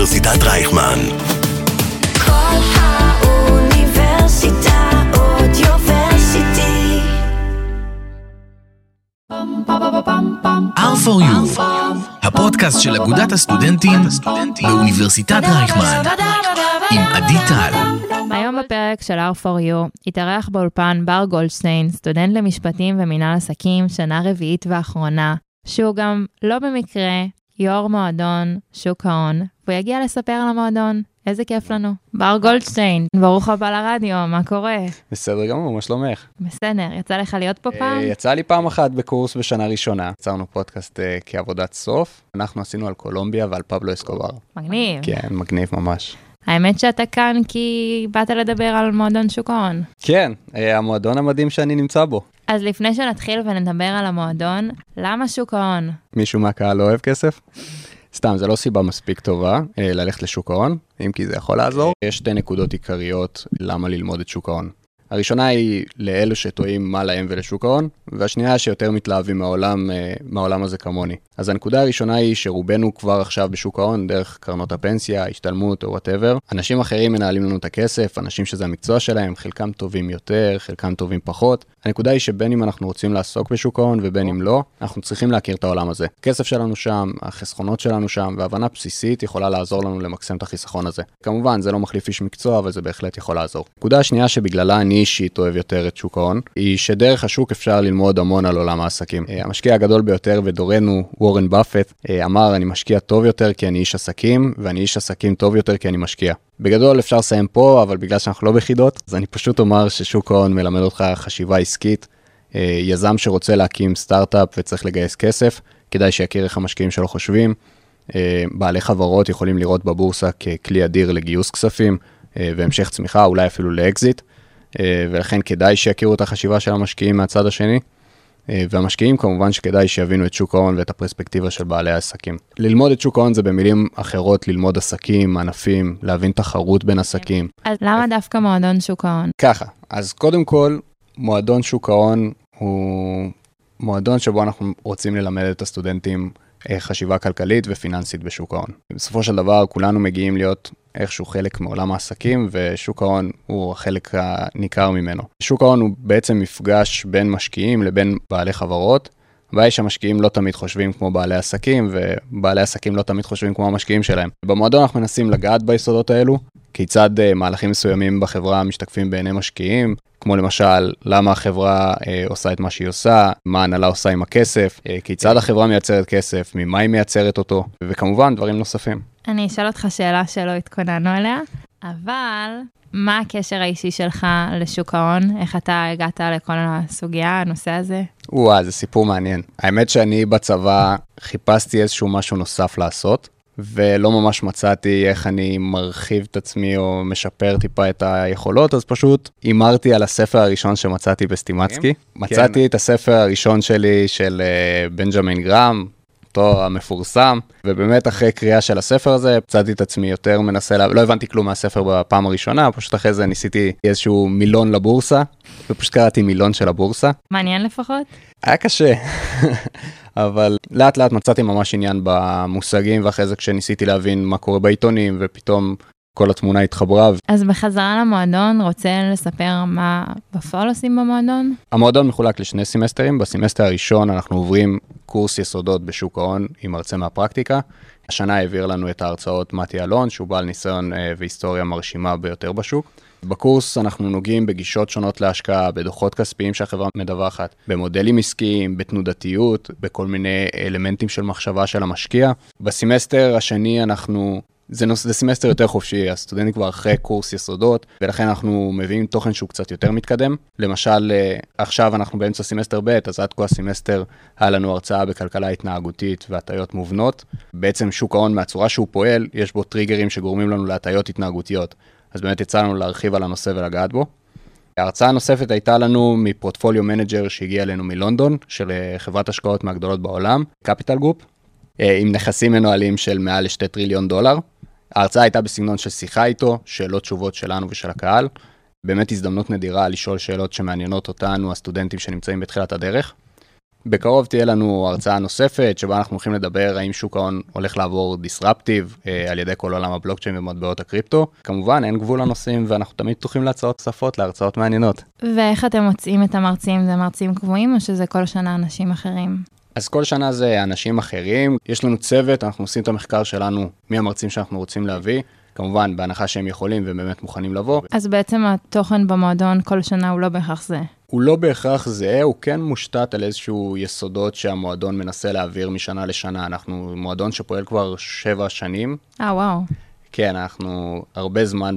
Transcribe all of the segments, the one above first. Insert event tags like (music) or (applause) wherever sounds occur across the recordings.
באוניברסיטת רייכמן. כל האוניברסיטה אודיוורסיטי. R for you, הפודקאסט של אגודת הסטודנטים באוניברסיטת רייכמן, עם עדי טל. היום בפרק של R4U התארח באולפן בר גולדשטיין, סטודנט למשפטים ומינהל עסקים, שנה רביעית ואחרונה, שהוא גם לא במקרה יו"ר מועדון שוק ההון, והוא יגיע לספר על המועדון. איזה כיף לנו. בר גולדשטיין, ברוך הבא לרדיו, מה קורה? בסדר גמור, מה שלומך? בסדר, יצא לך להיות פה פעם? אה, יצא לי פעם אחת בקורס בשנה ראשונה. יצרנו פודקאסט אה, כעבודת סוף. אנחנו עשינו על קולומביה ועל פבלו אסקובר. מגניב. כן, מגניב ממש. האמת שאתה כאן כי באת לדבר על מועדון שוק ההון. כן, אה, המועדון המדהים שאני נמצא בו. אז לפני שנתחיל ונדבר על המועדון, למה שוק ההון? מישהו מהקהל לא אוהב כסף? סתם, זו לא סיבה מספיק טובה אה, ללכת לשוק ההון, אם כי זה יכול לעזור. יש שתי נקודות עיקריות למה ללמוד את שוק ההון. הראשונה היא לאלו שטועים מה להם ולשוק ההון, והשנייה שיותר מתלהבים מהעולם, אה, מהעולם הזה כמוני. אז הנקודה הראשונה היא שרובנו כבר עכשיו בשוק ההון, דרך קרנות הפנסיה, השתלמות או whatever. אנשים אחרים מנהלים לנו את הכסף, אנשים שזה המקצוע שלהם, חלקם טובים יותר, חלקם טובים פחות. הנקודה היא שבין אם אנחנו רוצים לעסוק בשוק ההון ובין אם לא, אנחנו צריכים להכיר את העולם הזה. הכסף שלנו שם, החסכונות שלנו שם, והבנה בסיסית יכולה לעזור לנו למקסם את החיסכון הזה. כמובן, זה לא מחליף איש מקצוע, אבל זה בהחלט יכול לעזור. הנקודה השנייה שבגללה אני אישית אוהב יותר את שוק ההון, היא שדרך השוק אפשר ללמוד המון על עולם העסקים. אה, המשקיע הגדול ביותר בדורנו, וורן באפט, אה, אמר, אני משקיע טוב יותר כי אני איש עסקים, ואני איש עסקים טוב יותר כי אני משקיע. בגדול אפשר לסיים פה, אבל בגלל שאנחנו לא בחידות, אז אני פשוט אומר ששוק ההון מלמד אותך חשיבה עסקית. אה, יזם שרוצה להקים סטארט-אפ וצריך לגייס כסף, כדאי שיכיר איך המשקיעים שלו חושבים. בעלי חברות יכולים לראות בבורסה ככלי אדיר לגיוס כספים והמשך צמיחה, אולי אפילו לאקזיט, ולכן כדאי שיכירו את החשיבה של המשקיעים מהצד השני. והמשקיעים כמובן שכדאי שיבינו את שוק ההון ואת הפרספקטיבה של בעלי העסקים. ללמוד את שוק ההון זה במילים אחרות ללמוד עסקים, ענפים, להבין תחרות בין עסקים. אז למה דווקא מועדון שוק ההון? ככה, אז קודם כל, מועדון שוק ההון הוא מועדון שבו אנחנו רוצים ללמד את הסטודנטים אה, חשיבה כלכלית ופיננסית בשוק ההון. בסופו של דבר כולנו מגיעים להיות איכשהו חלק מעולם העסקים ושוק ההון הוא החלק הניכר ממנו. שוק ההון הוא בעצם מפגש בין משקיעים לבין בעלי חברות. הבעיה היא שהמשקיעים לא תמיד חושבים כמו בעלי עסקים ובעלי עסקים לא תמיד חושבים כמו המשקיעים שלהם. במועדון אנחנו מנסים לגעת ביסודות האלו, כיצד uh, מהלכים מסוימים בחברה משתקפים בעיני משקיעים, כמו למשל, למה החברה uh, עושה את מה שהיא עושה, מה ההנהלה עושה עם הכסף, uh, כיצד החברה מייצרת כסף, ממה היא מייצרת אותו, וכמובן דברים נוספים. אני אשאל אותך שאלה שלא התכוננו אליה, אבל מה הקשר האישי שלך לשוק ההון? איך אתה הגעת לכל הסוגיה, הנושא הזה? וואו, זה סיפור מעניין. האמת שאני בצבא חיפשתי איזשהו משהו נוסף לעשות. ולא ממש מצאתי איך אני מרחיב את עצמי או משפר טיפה את היכולות, אז פשוט הימרתי על הספר הראשון שמצאתי בסטימצקי. כן. מצאתי את הספר הראשון שלי של uh, בנג'מין גרם, אותו המפורסם, ובאמת אחרי קריאה של הספר הזה, מצאתי את עצמי יותר מנסה, לה... לא הבנתי כלום מהספר בפעם הראשונה, פשוט אחרי זה ניסיתי איזשהו מילון לבורסה, ופשוט קראתי מילון של הבורסה. מעניין לפחות? היה קשה, (laughs) אבל לאט לאט מצאתי ממש עניין במושגים, ואחרי זה כשניסיתי להבין מה קורה בעיתונים, ופתאום כל התמונה התחברה. אז בחזרה למועדון, רוצה לספר מה בפועל עושים במועדון? המועדון מחולק לשני סמסטרים, בסמסטר הראשון אנחנו עוברים קורס יסודות בשוק ההון עם מרצה מהפרקטיקה. השנה העביר לנו את ההרצאות מתי אלון, שהוא בעל ניסיון אה, והיסטוריה מרשימה ביותר בשוק. בקורס אנחנו נוגעים בגישות שונות להשקעה, בדוחות כספיים שהחברה מדווחת, במודלים עסקיים, בתנודתיות, בכל מיני אלמנטים של מחשבה של המשקיע. בסמסטר השני אנחנו זה, נוס, זה סמסטר יותר חופשי, הסטודנטים כבר אחרי קורס יסודות, ולכן אנחנו מביאים תוכן שהוא קצת יותר מתקדם. למשל, אה, עכשיו אנחנו באמצע סמסטר ב', אז עד כה הסמסטר היה לנו הרצאה בכלכלה התנהגותית והטיות מובנות. בעצם שוק ההון מהצורה שהוא פועל, יש בו טריגרים שגורמים לנו להטיות התנהגותיות. אז באמת יצא לנו להרחיב על הנושא ולגעת בו. ההרצאה הנוספת הייתה לנו מ portfolio manager שהגיע אלינו מלונדון, של אה, חברת השקעות מהגדולות בעולם, Capital Group, אה, עם נכסים מנוהלים של מעל לשתי טריליון דולר. ההרצאה הייתה בסגנון של שיחה איתו, שאלות תשובות שלנו ושל הקהל. באמת הזדמנות נדירה לשאול שאלות שמעניינות אותנו, הסטודנטים שנמצאים בתחילת הדרך. בקרוב תהיה לנו הרצאה נוספת, שבה אנחנו הולכים לדבר האם שוק ההון הולך לעבור דיסרפטיב אה, על ידי כל עולם הבלוקצ'יין ומטבעות הקריפטו. כמובן, אין גבול לנושאים, ואנחנו תמיד פתוחים להצעות נוספות, להרצאות מעניינות. ואיך אתם מוצאים את המרצים? זה מרצים קבועים או שזה כל שנה אנשים אחרים? אז כל שנה זה אנשים אחרים, יש לנו צוות, אנחנו עושים את המחקר שלנו, מי המרצים שאנחנו רוצים להביא. כמובן, בהנחה שהם יכולים ובאמת מוכנים לבוא. אז בעצם התוכן במועדון כל שנה הוא לא בהכרח זה. הוא לא בהכרח זהה, הוא כן מושתת על איזשהו יסודות שהמועדון מנסה להעביר משנה לשנה. אנחנו מועדון שפועל כבר שבע שנים. אה, וואו. כן, אנחנו הרבה זמן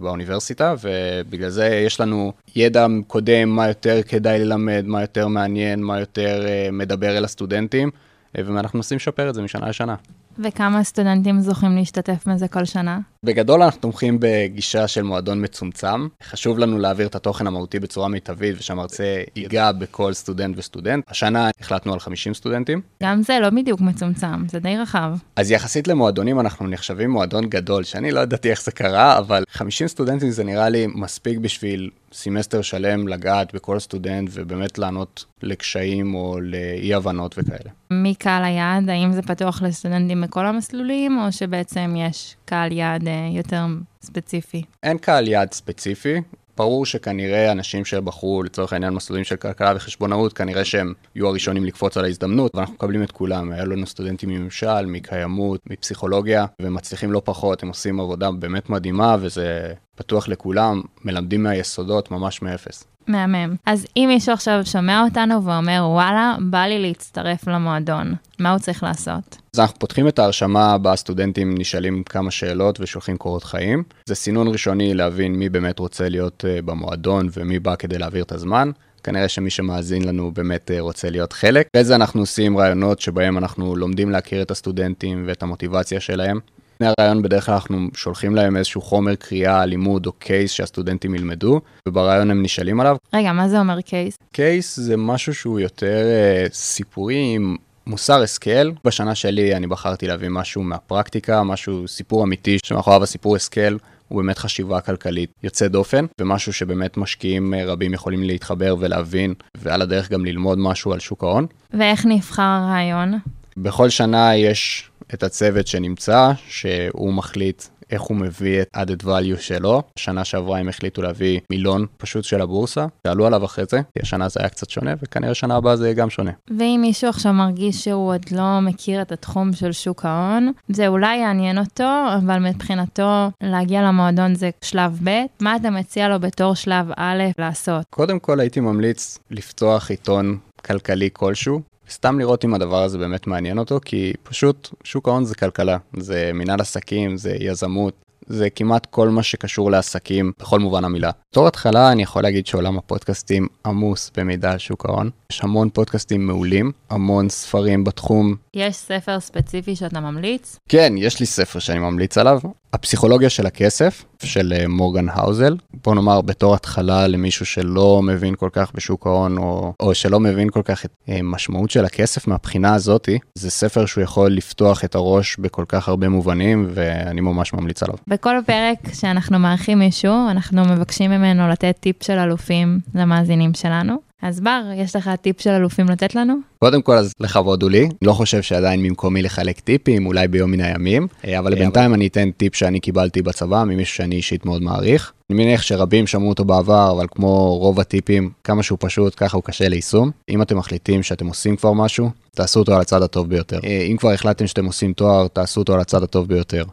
באוניברסיטה, ובגלל זה יש לנו ידע קודם מה יותר כדאי ללמד, מה יותר מעניין, מה יותר uh, מדבר אל הסטודנטים, uh, ואנחנו מנסים לשפר את זה משנה לשנה. וכמה סטודנטים זוכים להשתתף בזה כל שנה? בגדול אנחנו תומכים בגישה של מועדון מצומצם. חשוב לנו להעביר את התוכן המהותי בצורה מיטבית ושהמרצה ייגע בכל סטודנט וסטודנט. השנה החלטנו על 50 סטודנטים. גם זה לא בדיוק מצומצם, זה די רחב. אז יחסית למועדונים אנחנו נחשבים מועדון גדול, שאני לא ידעתי איך זה קרה, אבל 50 סטודנטים זה נראה לי מספיק בשביל סמסטר שלם לגעת בכל סטודנט ובאמת לענות לקשיים או לאי הבנות וכאלה. מי קהל היעד? האם זה פתוח לסטודנטים בכל המסלולים, או שבעצם יש קהל יעד אה, יותר ספציפי? אין קהל יעד ספציפי. ברור שכנראה אנשים שבחרו לצורך העניין מסלולים של כלכלה וחשבונאות, כנראה שהם יהיו הראשונים לקפוץ על ההזדמנות, ואנחנו מקבלים את כולם. היה לנו סטודנטים מממשל, מקיימות, מפסיכולוגיה, ומצליחים לא פחות, הם עושים עבודה באמת מדהימה, וזה פתוח לכולם, מלמדים מהיסודות ממש מאפס. מהמם. אז אם מישהו עכשיו שומע אותנו ואומר, וואלה, בא לי להצטרף למועדון, מה הוא צריך לעשות? אז אנחנו פותחים את ההרשמה בה הסטודנטים נשאלים כמה שאלות ושולחים קורות חיים. זה סינון ראשוני להבין מי באמת רוצה להיות uh, במועדון ומי בא כדי להעביר את הזמן. כנראה שמי שמאזין לנו באמת uh, רוצה להיות חלק. אחרי זה אנחנו עושים רעיונות שבהם אנחנו לומדים להכיר את הסטודנטים ואת המוטיבציה שלהם. לפני הרעיון בדרך כלל אנחנו שולחים להם איזשהו חומר קריאה, לימוד או קייס שהסטודנטים ילמדו, וברעיון הם נשאלים עליו. רגע, מה זה אומר קייס? קייס זה משהו שהוא יותר uh, סיפורי עם מוסר השכל. בשנה שלי אני בחרתי להביא משהו מהפרקטיקה, משהו, סיפור אמיתי, שמאחוריו הסיפור השכל הוא באמת חשיבה כלכלית יוצא דופן, ומשהו שבאמת משקיעים רבים יכולים להתחבר ולהבין, ועל הדרך גם ללמוד משהו על שוק ההון. ואיך נבחר הרעיון? בכל שנה יש את הצוות שנמצא, שהוא מחליט איך הוא מביא את added value שלו. שנה שעברה הם החליטו להביא מילון פשוט של הבורסה, שעלו עליו אחרי זה, כי השנה זה היה קצת שונה, וכנראה שנה הבאה זה יהיה גם שונה. ואם מישהו עכשיו מרגיש שהוא עוד לא מכיר את התחום של שוק ההון, זה אולי יעניין אותו, אבל מבחינתו להגיע למועדון זה שלב ב', מה אתה מציע לו בתור שלב א' לעשות? קודם כל הייתי ממליץ לפתוח עיתון כלכלי כלשהו, סתם לראות אם הדבר הזה באמת מעניין אותו, כי פשוט שוק ההון זה כלכלה, זה מנהל עסקים, זה יזמות, זה כמעט כל מה שקשור לעסקים בכל מובן המילה. בתור התחלה אני יכול להגיד שעולם הפודקאסטים עמוס במידע על שוק ההון. יש המון פודקאסטים מעולים, המון ספרים בתחום. יש ספר ספציפי שאתה ממליץ? כן, יש לי ספר שאני ממליץ עליו. הפסיכולוגיה של הכסף, של אה, מורגן האוזל. בוא נאמר, בתור התחלה למישהו שלא מבין כל כך בשוק ההון, או, או שלא מבין כל כך את אה, משמעות של הכסף מהבחינה הזאתי, זה ספר שהוא יכול לפתוח את הראש בכל כך הרבה מובנים, ואני ממש ממליץ עליו. בכל פרק שאנחנו מארחים מישהו, אנחנו מבקשים ממנו לתת טיפ של אלופים למאזינים שלנו. אז בר, יש לך טיפ של אלופים לתת לנו? קודם כל, אז לכבוד הוא לי. לא חושב שעדיין ממקומי לחלק טיפים, אולי ביום מן הימים, אה, אבל בינתיים אני אתן טיפ שאני קיבלתי בצבא, ממישהו שאני אישית מאוד מעריך. אני מניח שרבים שמעו אותו בעבר, אבל כמו רוב הטיפים, כמה שהוא פשוט, ככה הוא קשה ליישום. אם אתם מחליטים שאתם עושים כבר משהו, תעשו אותו על הצד הטוב ביותר. אה, אם כבר החלטתם שאתם עושים תואר, תעשו אותו על הצד הטוב ביותר.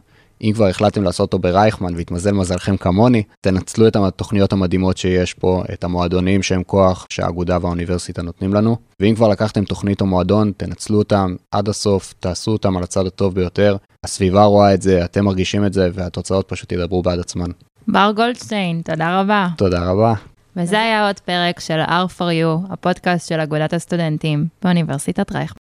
אם כבר החלטתם לעשות אותו ברייכמן והתמזל מזלכם כמוני, תנצלו את התוכניות המדהימות שיש פה, את המועדונים שהם כוח שהאגודה והאוניברסיטה נותנים לנו. ואם כבר לקחתם תוכנית או מועדון, תנצלו אותם עד הסוף, תעשו אותם על הצד הטוב ביותר. הסביבה רואה את זה, אתם מרגישים את זה, והתוצאות פשוט ידברו בעד עצמן. בר גולדשטיין, תודה רבה. תודה רבה. וזה היה עוד פרק של R4U, הפודקאסט של אגודת הסטודנטים באוניברסיטת רייכמן.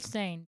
גולדשטיין,